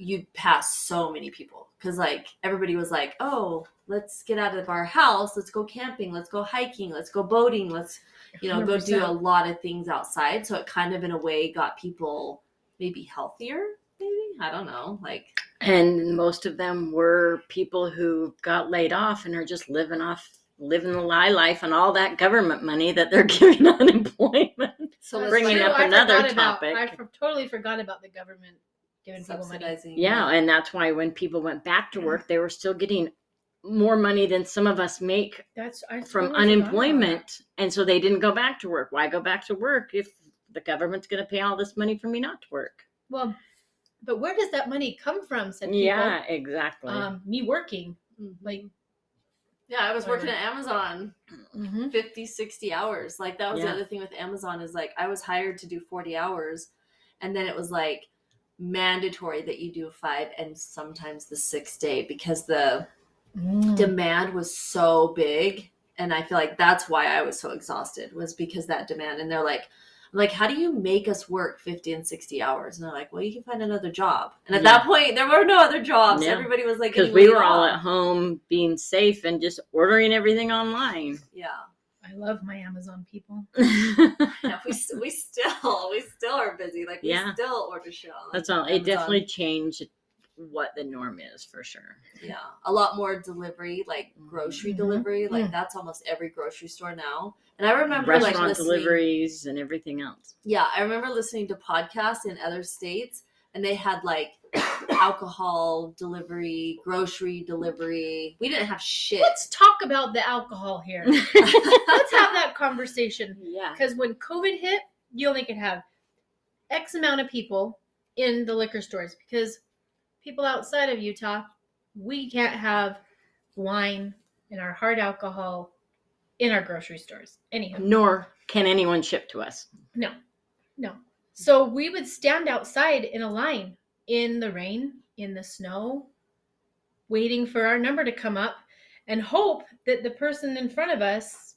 you'd pass so many people because, like, everybody was like, oh, let's get out of our house. Let's go camping. Let's go hiking. Let's go boating. Let's, you know, go do a lot of things outside. So it kind of, in a way, got people maybe healthier. Maybe. I don't know. Like, And most of them were people who got laid off and are just living off, living the lie life on all that government money that they're giving unemployment. so Bringing true. up I another forgot about- topic. I totally forgot about the government giving people money. subsidizing. Yeah, and that's why when people went back to work, they were still getting more money than some of us make That's I from totally forgot about that. unemployment and so they didn't go back to work why go back to work if the government's going to pay all this money for me not to work Well, but where does that money come from? Said people. yeah exactly Um, me working. Mhm. Like, Yeah, I was working at Amazon mm-hmm. 50 60 hours like that was Yeah. the other thing with amazon is like i was hired to do 40 hours and then it was like mandatory that you do five and sometimes the sixth day because the Mm. demand was so big. And i feel like that's why i was so exhausted was because that demand. And they're like I'm like how do you make us work 50 and 60 hours? And they're like well you can find another job. And at Yeah. that point there were no other jobs. Yeah. everybody was like because we were all at home being safe and just ordering everything online. Yeah I love my Amazon people. yeah, we, we still we still are busy. Like we Yeah. still order shit. that's all it definitely changed what the norm is for sure yeah a lot more delivery, like grocery Mhm. delivery. Like Mm. that's almost every grocery store now. And I remember like restaurant listening, deliveries and everything else Yeah, I remember listening to podcasts in other states, and they had like alcohol delivery, grocery delivery. We didn't have shit. Let's talk about the alcohol here. Let's have that conversation. yeah Because when COVID hit, you only could have X amount of people in the liquor stores because people outside of Utah, we can't have wine and our hard alcohol in our grocery stores. Anyhow, nor can anyone ship to us no, no. So we would stand outside in a line in the rain, in the snow, waiting for our number to come up and hope that the person in front of us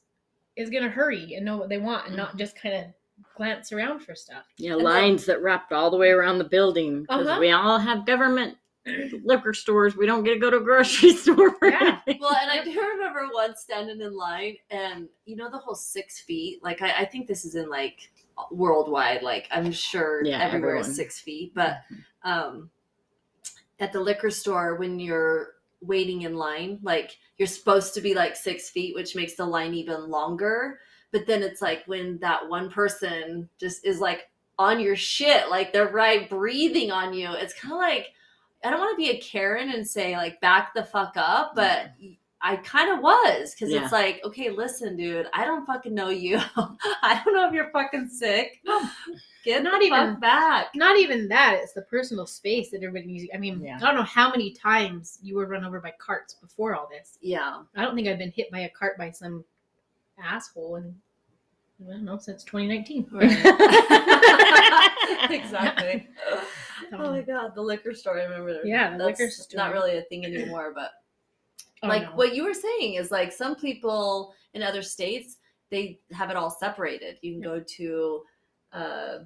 is going to hurry and know what they want and not just kind of glance around for stuff. Yeah, And the- lines that wrapped all the way around the building because Uh-huh. we all have government liquor stores. We don't get to go to a grocery store. For Yeah. anything. Well, and I do remember once standing in line, and you know the whole six feet. Like I, I think this is in like worldwide. Like I'm sure Yeah, everywhere everyone. is six feet, but um, at the liquor store when you're waiting in line, like you're supposed to be like six feet, which makes the line even longer. But then it's like when that one person just is like on your shit, like they're right breathing on you. It's kind of like I don't want to be a Karen and say like back the fuck up, but I kind of was because Yeah. it's like, okay, listen, dude, I don't fucking know you. I don't know if you're fucking sick. Get Not even- back. Not even that, it's the personal space that everybody needs. I mean, Yeah. I don't know how many times you were run over by carts before all this. Yeah, I don't think I've been hit by a cart by some asshole and I don't know since 2019. exactly. Um, oh my god, the liquor store. I remember. Yeah, the that's liquor store. Not really a thing anymore, but Oh, like no. what you were saying is like some people in other states they have it all separated. You can go to uh,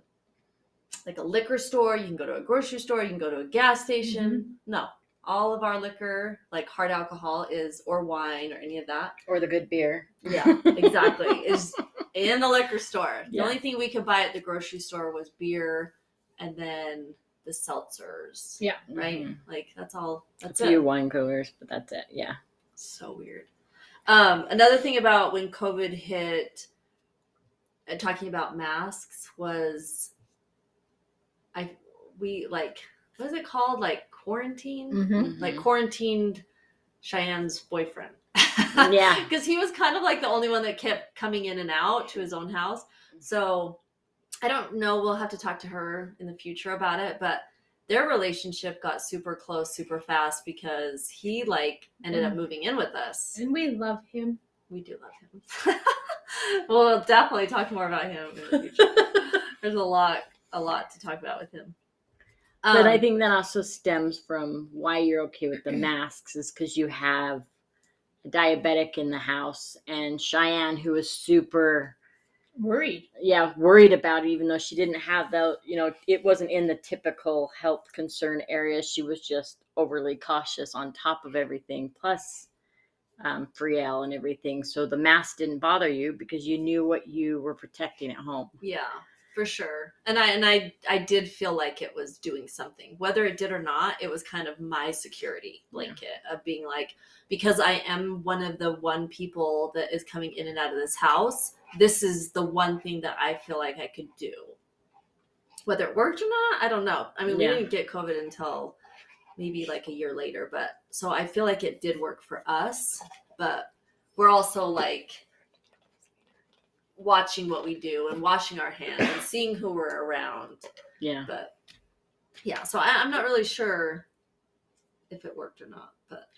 like a liquor store, you can go to a grocery store, you can go to a gas station. Mm-hmm. No, all of our liquor, like hard alcohol, is or wine or any of that. or the good beer. Yeah, exactly. is in the liquor store. The Yeah. only thing we could buy at the grocery store was beer and then the seltzers. Yeah. Right? Mhm. Like that's all that's a it. few wine coolers, but that's it. Yeah. So weird. Um, another thing about when COVID hit and talking about masks was I we like what is it called? Like quarantine? Mhm. Like quarantined Cheyenne's boyfriend. Yeah. Because he was kind of like the only one that kept coming in and out to his own house. So I don't know. We'll have to talk to her in the future about it. But their relationship got super close super fast because he like ended up Mm. moving in with us. and we love him. We do love him. we'll definitely talk more about him in the future. There's a lot, a lot to talk about with him. but I Um, think that also stems from why you're okay with the masks is because you have a diabetic in the house and Cheyenne who is super Worried. yeah worried about it even though she didn't have the you know it wasn't in the typical health concern area. She was just overly cautious on top of everything plus um, Friel and everything. So the mask didn't bother you because you knew what you were protecting at home. Yeah, for sure. And I and I I did feel like it was doing something. Whether it did or not, it was kind of my security blanket of being like because I am one of the one people that is coming in and out of this house, this is the one thing that I feel like I could do. Whether it worked or not, I don't know. I mean, Yeah. we didn't get COVID until maybe like a year later, but so I feel like it did work for us, but we're also like watching what we do and washing our hands and seeing who we're around. yeah. But yeah, so I, I'm not really sure if it worked or not. But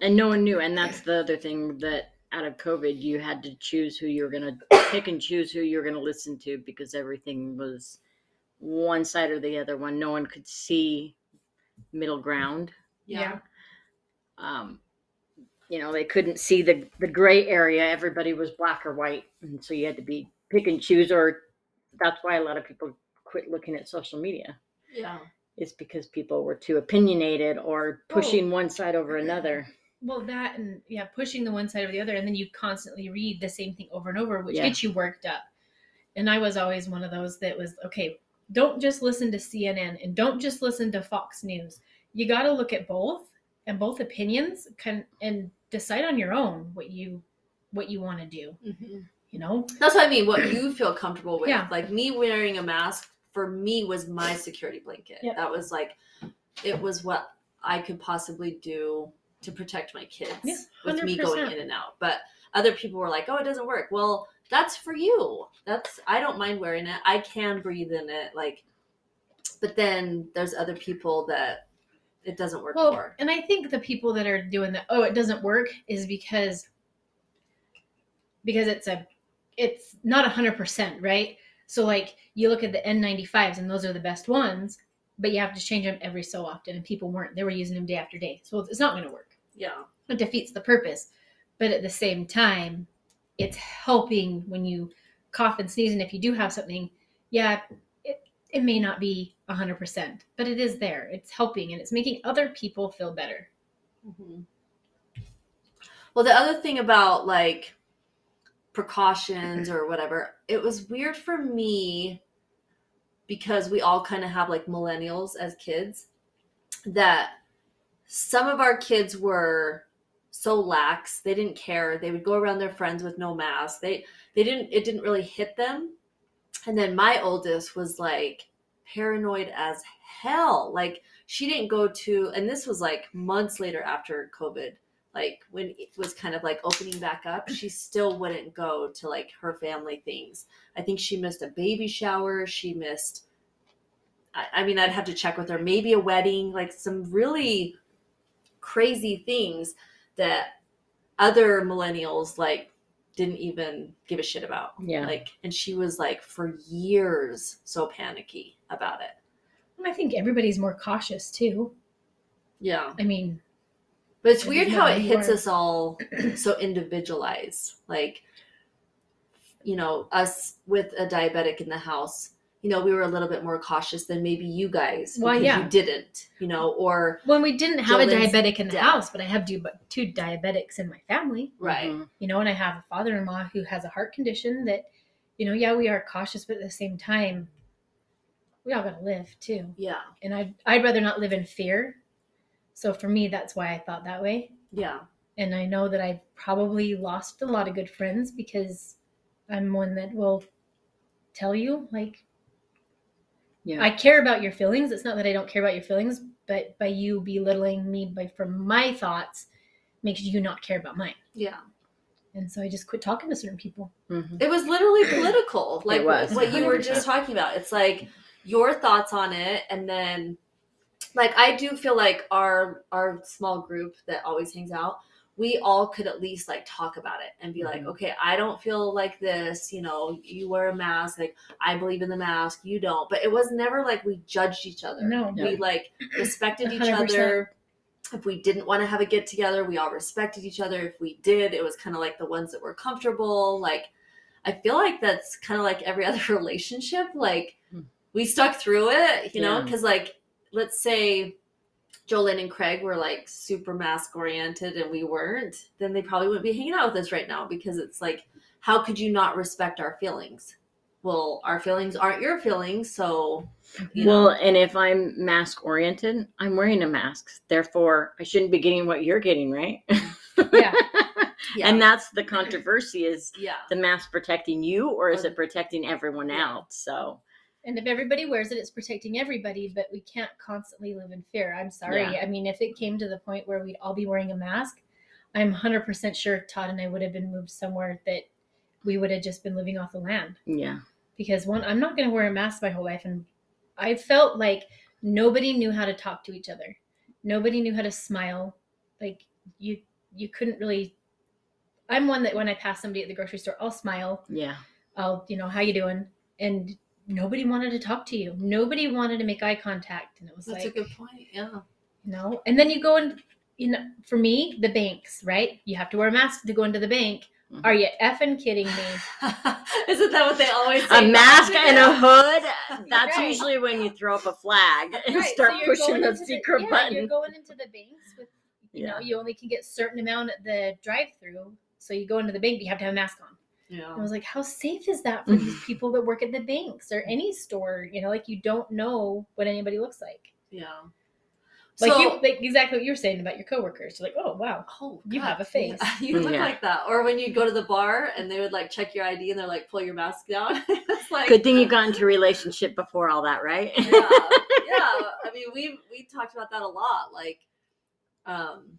and no one knew and that's the other thing that out of covid you had to choose who you were going to pick and choose who you were going to listen to because everything was one side or the other one. No one could see middle ground. Yeah, um, you know they couldn't see the the gray area everybody was black or white and so you had to be pick and choose or that's why a lot of people quit looking at social media yeah, it's because people were too opinionated or pushing one side over another Well, that and yeah, pushing the one side over the other, and then you constantly read the same thing over and over, which Yeah. gets you worked up. And I was always one of those that was okay. Don't just listen to CNN and don't just listen to Fox News. You got to look at both and both opinions, can and decide on your own what you what you want to do. Mm-hmm. You know, that's what I mean. What you feel comfortable with, Yeah. like me wearing a mask for me was my security blanket. Yep. That was like, it was what I could possibly do to protect my kids Yeah, with me going in and out. But other people were like, "Oh, it doesn't work." Well, that's for you. That's I don't mind wearing it. I can breathe in it. Like, but then there's other people that it doesn't work Well, for. and I think the people that are doing that, oh, it doesn't work, is because because it's a it's not a hundred percent, right? So like you look at the N95s and those are the best ones, but you have to change them every so often, and people weren't. They were using them day after day, so it's not going to work. Yeah. It defeats the purpose. But at the same time, it's helping when you cough and sneeze, and if you do have something, yeah, it may not be a hundred percent, but it is there. It's helping, and it's making other people feel better. hmm Well, the other thing about like precautions or whatever, it was weird for me because we all kind of have like millennials as kids that some of our kids were so lax they didn't care they would go around their friends with no mask they they didn't it didn't really hit them and then my oldest was like paranoid as hell. Like she didn't go to and this was like months later after covid like when it was kind of like opening back up she still wouldn't go to like her family things. I think she missed a baby shower. She missed i, I mean i'd have to check with her. Maybe a wedding like some really crazy things that other millennials like didn't even give a shit about. Yeah. Like, and she was like for years so panicky about it. I think everybody's more cautious too. Yeah. I mean, But it's weird how it hits us all so individualized. Like, you know, us with a diabetic in the house, you know, we were a little bit more cautious than maybe you guys. Well, yeah. You didn't, you know, or, when we didn't have a diabetic in the dad. house, but I have two, two diabetics in my family. right. Mhm. you know, and I have a father in law who has a heart condition that, you know, yeah, we are cautious, but at the same time, we all got to live too. Yeah. And I'd, I'd rather not live in fear. So for me, that's why I thought that way. Yeah. And I know that I've probably lost a lot of good friends because I'm one that will tell you, like, Yeah. I care about your feelings. It's not that I don't care about your feelings, but by you belittling me by from my thoughts makes you not care about mine. Yeah. And so I just quit talking to certain people. Mhm. It was literally political, like was, what you were just talking about. It's like your thoughts on it, and then, like I do feel like our our small group that always hangs out, we all could at least like talk about it and be like, Mhm. okay, I don't feel like this. You know, you wear a mask. Like I believe in the mask, you don't. But it was never like we judged each other. No. we like respected each 100%. other if we didn't want to have a get together, we all respected each other. If we did, it was kind of like the ones that were comfortable. Like, I feel like that's kind of like every other relationship. Like, Hmm. we stuck through it, you know? Because, like, let's say Jolene and Craig were like super mask oriented and we weren't, then they probably wouldn't be hanging out with us right now because it's like, how could you not respect our feelings? Well, our feelings aren't your feelings, so you know. well, and if I'm mask oriented, I'm wearing a mask. Therefore, I shouldn't be getting what you're getting, right? Yeah. yeah, And that's the controversy is yeah. the mask protecting you or is it protecting everyone Yeah. else? So, And if everybody wears it, it's protecting everybody, but we can't constantly live in fear. I'm sorry. Yeah. I mean, if it came to the point where we'd all be wearing a mask, I'm 100% sure Todd and I would have been moved somewhere that we would have just been living off the land. yeah. Because one, I'm not going to wear a mask my whole life. And I felt like nobody knew how to talk to each other. Nobody knew how to smile. Like you, you couldn't really. I'm one that when I pass somebody at the grocery store, I'll smile. Yeah. I'll, you know, how you doing? And nobody wanted to talk to you. Nobody wanted to make eye contact. And it was That's like, a good point. Yeah. No. and then you go in, you know, for me, the banks, right? You have to wear a mask to go into the bank. Mhm. Are you effing kidding me? Isn't that what they always say? A mask and a hood. That's Right. usually when you throw up a flag and Right, start so pushing the into secret yeah, button. You're going into the banks with, you know, you only can get certain amount at the drive-through. So you go into the bank, you have to have a mask on. Yeah. I was like, how safe is that for these people that work at the banks or any store? You know, like you don't know what anybody looks like. Yeah. Like So- you, like exactly what you're saying about your coworkers. You're like, oh wow, Oh, You God, have a face. yeah, You look Yeah. like that. Or when you go to the bar and they would like check your ID and they're like, pull your mask down. it's like Good thing you got into a relationship before all that, right? yeah, yeah. I mean, we we talked about that a lot. Like, um,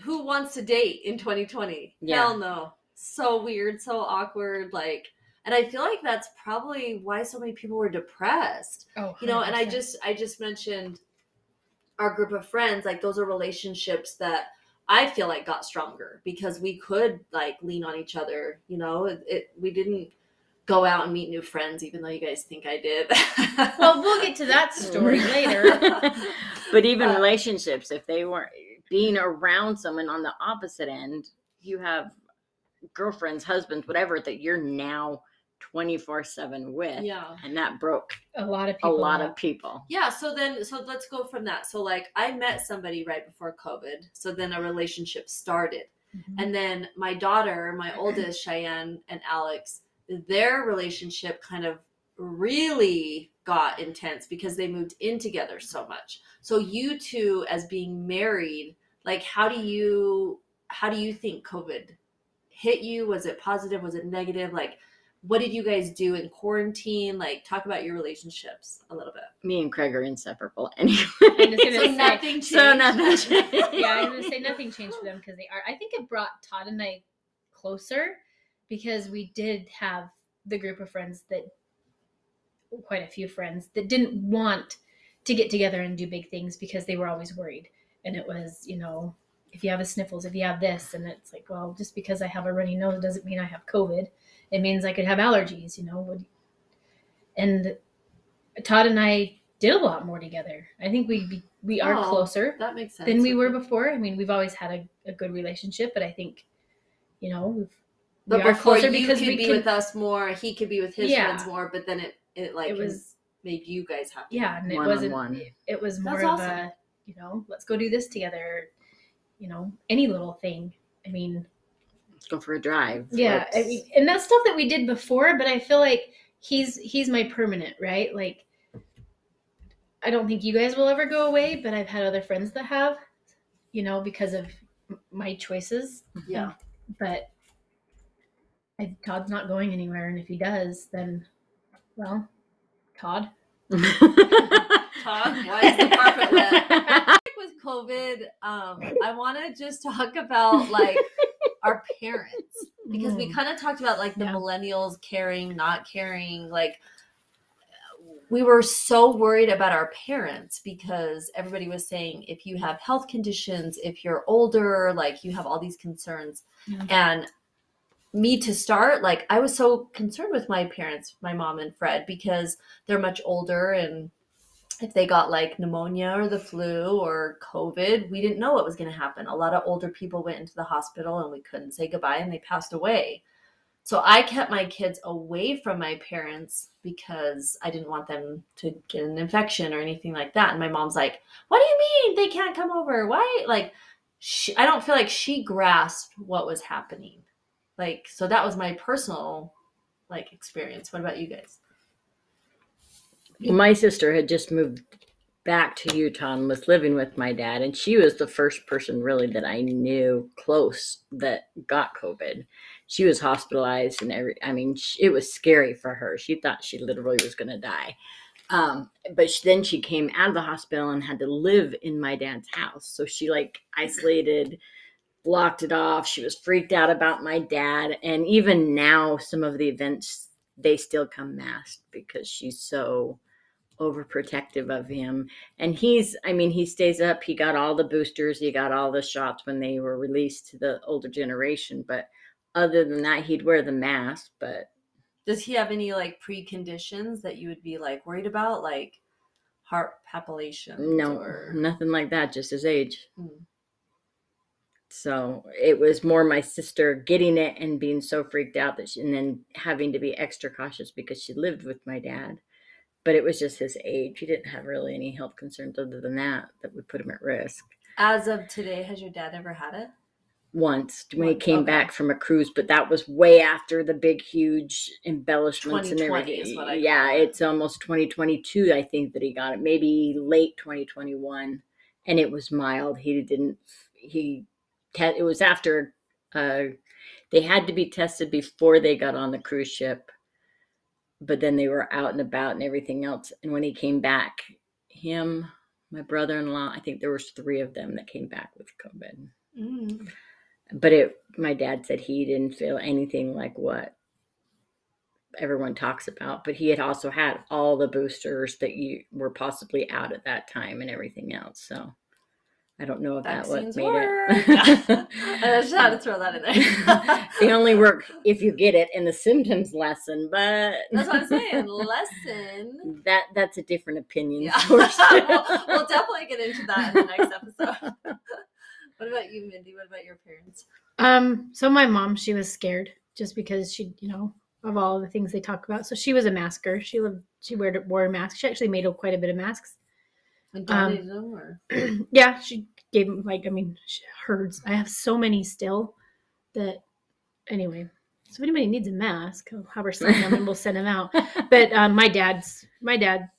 who wants to date in 2020? Yeah. Hell no. So weird, so awkward. Like, and I feel like that's probably why so many people were depressed. oh You know, and I just I just mentioned our group of friends. Like, those are relationships that. I feel like got stronger because we could like lean on each other. You know, it, it we didn't go out and meet new friends, even though you guys think I did. well, we'll get to that story later. but even Uh, relationships, if they weren't being around someone on the opposite end, you have girlfriends, husbands, whatever that you're now 24 7 with. yeah. And that broke A lot of a people. lot have- of people. Yeah, so then so let's go from that. So like I met somebody right before COVID. So then a relationship started. Mhm. And then my daughter, my oldest, Cheyenne and Alex, their relationship kind of really got intense because they moved in together so much. So you two as being married, like how do you how do you think COVID hit you? Was it positive? Was it negative? Like what did you guys do in quarantine? Like talk about your relationships a little bit. Me and Craig are inseparable anyway. I'm just gonna So say- nothing changed. So nothing changed. yeah, I was gonna say nothing changed for them because they are. I think it brought Todd and I closer because we did have the group of friends that, quite a few friends that didn't want to get together and do big things because they were always worried, and it was you know if you have a sniffles, if you have this, and it's like, well, just because I have a runny nose doesn't mean I have COVID. It means I could have allergies, you know. And Todd and I did a lot more together. I think we be, we are Oh, closer That makes sense. than we were before. I mean, we've always had a, a good relationship, but I think, you know, we've But we are before closer you because could we be can- with us more, he could be with his Yeah. friends more. But then it it like It was- was made you guys happy. yeah, and it wasn't. one. It was more That's of awesome. a, you know, let's go do this together. You know, any little thing. I mean, Let's go for a drive. yeah, I mean, and that's stuff that we did before. But I feel like he's he's my permanent, right? Like, I don't think you guys will ever go away, but I've had other friends that have, you know, because of my choices. Yeah. But I, Todd's not going anywhere, and if he does, then, well, Todd. Todd, why is the carpet wet? COVID, um, I want to just talk about like our parents because we kind of talked about like the Yeah. millennials caring, not caring. Like we were so worried about our parents because everybody was saying if you have health conditions, if you're older, like you have all these concerns. Yeah. And me to start, like I was so concerned with my parents, my mom and Fred, because they're much older and if they got like pneumonia or the flu or COVID, we didn't know what was going to happen. A lot of older people went into the hospital and we couldn't say goodbye and they passed away. So I kept my kids away from my parents because I didn't want them to get an infection or anything like that. And my mom's like, "What do you mean they can't come over? Why?" Like, she, I don't feel like she grasped what was happening. Like, so that was my personal like experience. What about you guys? My sister had just moved back to Utah and was living with my dad, and she was the first person really that I knew close that got COVID. She was hospitalized, and every I mean, sh- it was scary for her. She thought she literally was going to die. Um, but she, then she came out of the hospital and had to live in my dad's house. So she like isolated, blocked it off. She was freaked out about my dad. And even now, some of the events, they still come masked because she's so overprotective of him. And he's, I mean, he stays up. He got all the boosters, he got all the shots when they were released to the older generation. But other than that, he'd wear the mask. But Does he have any like preconditions that you would be like worried about, like heart palpitations? no, or nothing like that, just his age. Hmm. So it was more my sister getting it and being so freaked out that she, and then having to be extra cautious because she lived with my dad. But it was just his age. He didn't have really any health concerns other than that that would put him at risk. as of today, has your dad ever had it? once when he came okay. back from a cruise, but that was way after the big, huge embellishments and everything. is what I yeah, it. it's almost 2022, I think, that he got it. Maybe late 2021, and it was mild. He didn't. He. It was after. Uh, they had to be tested before they got on the cruise ship, but then they were out and about and everything else. And when he came back, him, my brother-in-law, I think there was three of them that came back with COVID Mm. but it my dad said he didn't feel anything like what everyone talks about but he had also had all the boosters that you were possibly out at that time and everything else so i don't know if that what Vaccines made work. it I just had to throw that in there. they only work if you get it and the symptoms lessen but That's what I'm saying. Lesson. that that's a different opinion Yeah. source. we'll, we'll definitely get into that in the next episode. what about you, Mindy? What about your parents? Um, so my mom, she was scared just because she, you know, of all the things they talk about. So she was a masker. She lived, she wore, wore a mask. She actually made quite a bit of masks. And Um, yeah, she gave them like, I mean, herds. I have so many still that, anyway. So if anybody needs a mask, I'll have her sign them and we'll send them out. But um, my dad's, my dad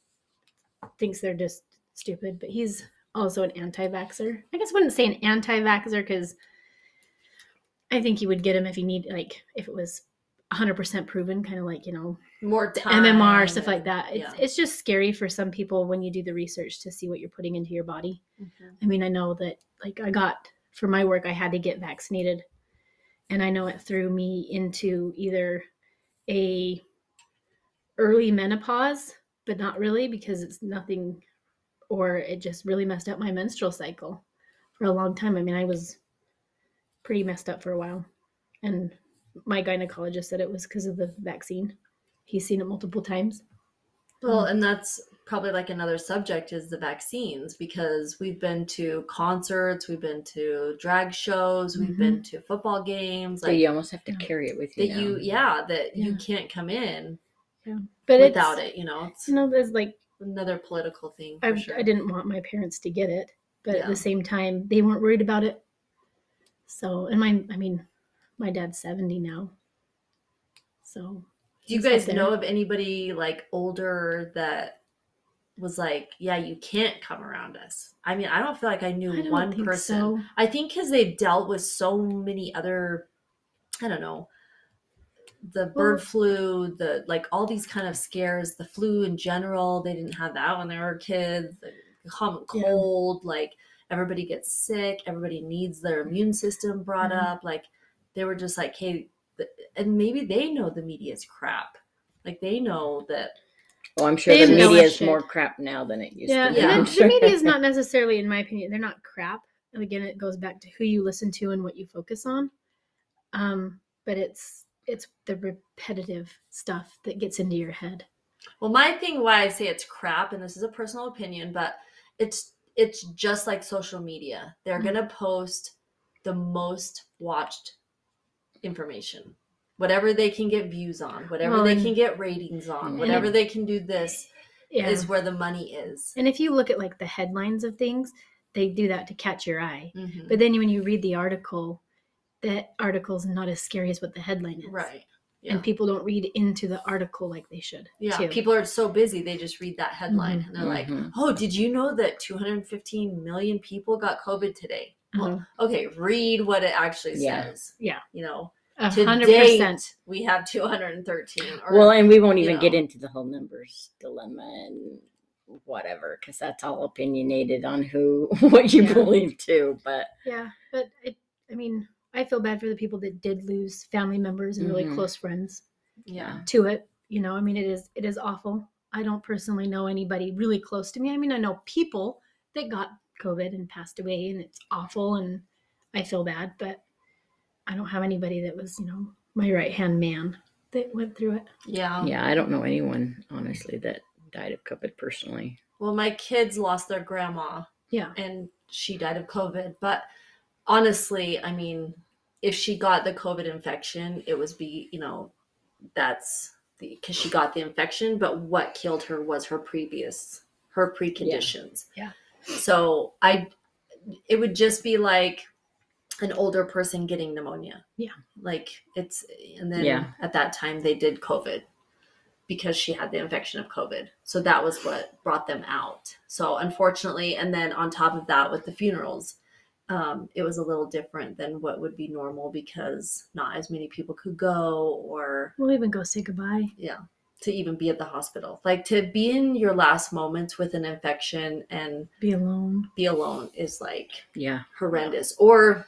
thinks they're just stupid, but he's also an anti-vaxer. I guess I wouldn't say an anti-vaxer because I think he would get him if he need like if it was 100% proven, kind of like you know more time MMR stuff like that. It's yeah. it's just scary for some people when you do the research to see what you're putting into your body. Mhm. I mean, I know that like I got for my work, I had to get vaccinated, and I know it threw me into either a early menopause, but not really because it's nothing, or it just really messed up my menstrual cycle for a long time. I mean, I was pretty messed up for a while, and my gynecologist said it was because of the vaccine. He's seen it multiple times. Well, Um, and that's probably like another subject is the vaccines because we've been to concerts, we've been to drag shows, we've Mm-hmm. been to football games. So Like you almost have to Yeah. carry it with you. that now. you, yeah, that you can't come in Yeah, but without it's, it. You know, it's You know, there's like another political thing. For I, sure. I didn't want my parents to get it, but at the same time, they weren't worried about it. So, and my, I mean, my dad's 70 now. So, Do you guys know of anybody like older that was like, yeah, you can't come around us? I mean, I don't feel like I knew I one person. so. I think because they've dealt with so many other, I don't know, the bird flu, the like all these kind of scares, the flu in general. They didn't have that when they were kids. The common Yeah. cold, like everybody gets sick, everybody needs their immune system brought Mhm. up. Like they were just like, hey, and maybe they know the media's crap. Like they know that Oh, I'm sure They the media is more crap now than it used Yeah, to be. Yeah. The, sure. the media is not necessarily, in my opinion, they're not crap. And again, it goes back to who you listen to and what you focus on. Um, but it's it's the repetitive stuff that gets into your head. Well, my thing why I say it's crap, and this is a personal opinion, but it's it's just like social media. They're Mhm. gonna post the most watched information. Whatever they can get views on, whatever Well, they can get ratings on, whatever it- they can do this Yeah. is where the money is. And if you look at like the headlines of things, they do that to catch your eye. Mhm. But then when you read the article, that article's not as scary as what the headline is. Right. Yeah. And people don't read into the article like they should. Yeah, too. people are so busy they just read that headline Mhm. and they're like, Mhm. "Oh, did you know that 215 million people got COVID today?" Well, Uh-huh. okay, read what it actually Yeah. says. Yeah. You know, A to hundred date, percent. we have 213. Or, well, and we won't you even know. get into the whole numbers dilemma and whatever, because that's all opinionated on who what you Yeah. believe too. But Yeah, but it, I mean, I feel bad for the people that did lose family members and really Mhm. close friends yeah, to it. You know, I mean, it is it is awful. I don't personally know anybody really close to me. I mean, I know people that got COVID and passed away, and it's awful, and I feel bad, but I don't have anybody that was, you know, my right hand man that went through it. yeah, yeah, I don't know anyone honestly that died of COVID personally. Well, my kids lost their grandma Yeah, and she died of COVID. But honestly, I mean, if she got the COVID infection, it was be, you know, that's the because she got the infection. But what killed her was her previous, her preconditions. Yeah. So I, it would just be like an older person getting pneumonia. Yeah. Like it's, and then Yeah. at that time they did COVID because she had the infection of COVID. So that was what brought them out. So unfortunately, and then on top of that, with the funerals, um, it was a little different than what would be normal because not as many people could go or we'll even go say goodbye. yeah to even be at the hospital like to be in your last moments with an infection and Be alone. be alone is like Yeah, horrendous or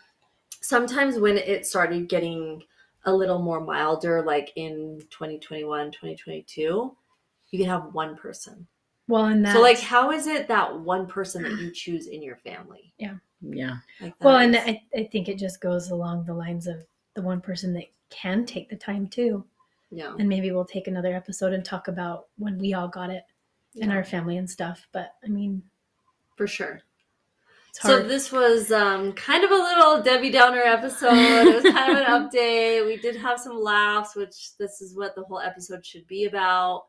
sometimes when it started getting a little more milder like in 2021 2022 you can have one person Well, and that. so like how is it that one person that you choose in your family yeah. like that Well, and I, I think it just goes along the lines of the one person that can take the time too. yeah And maybe we'll take another episode and talk about when we all got it in our family and stuff. But I mean, for sure it's So hard. this was um, kind of a little Debbie Downer episode. It was kind of an update. We did have some laughs, which this is what the whole episode should be about.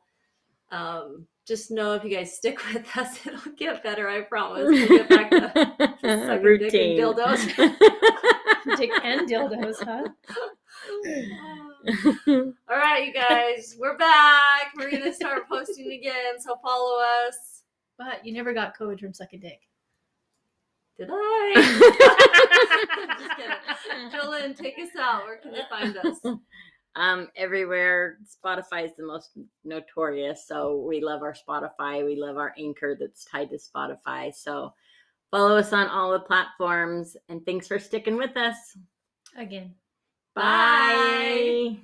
Um, just know if you guys stick with us, it'll get better. I promise. We'll get back to sucking dick and routine dildos. Dick and dildos, huh? All right, you guys, we're back. We're gonna start posting again, so follow us. But you never got COVID from sucking dick. Did I? Just kidding. Jolyn, take us out. Where can they find us? um, everywhere. Spotify is the most notorious, so we love our Spotify. We love our anchor that's tied to Spotify. So follow us on all the platforms, and thanks for sticking with us. Again. Bye.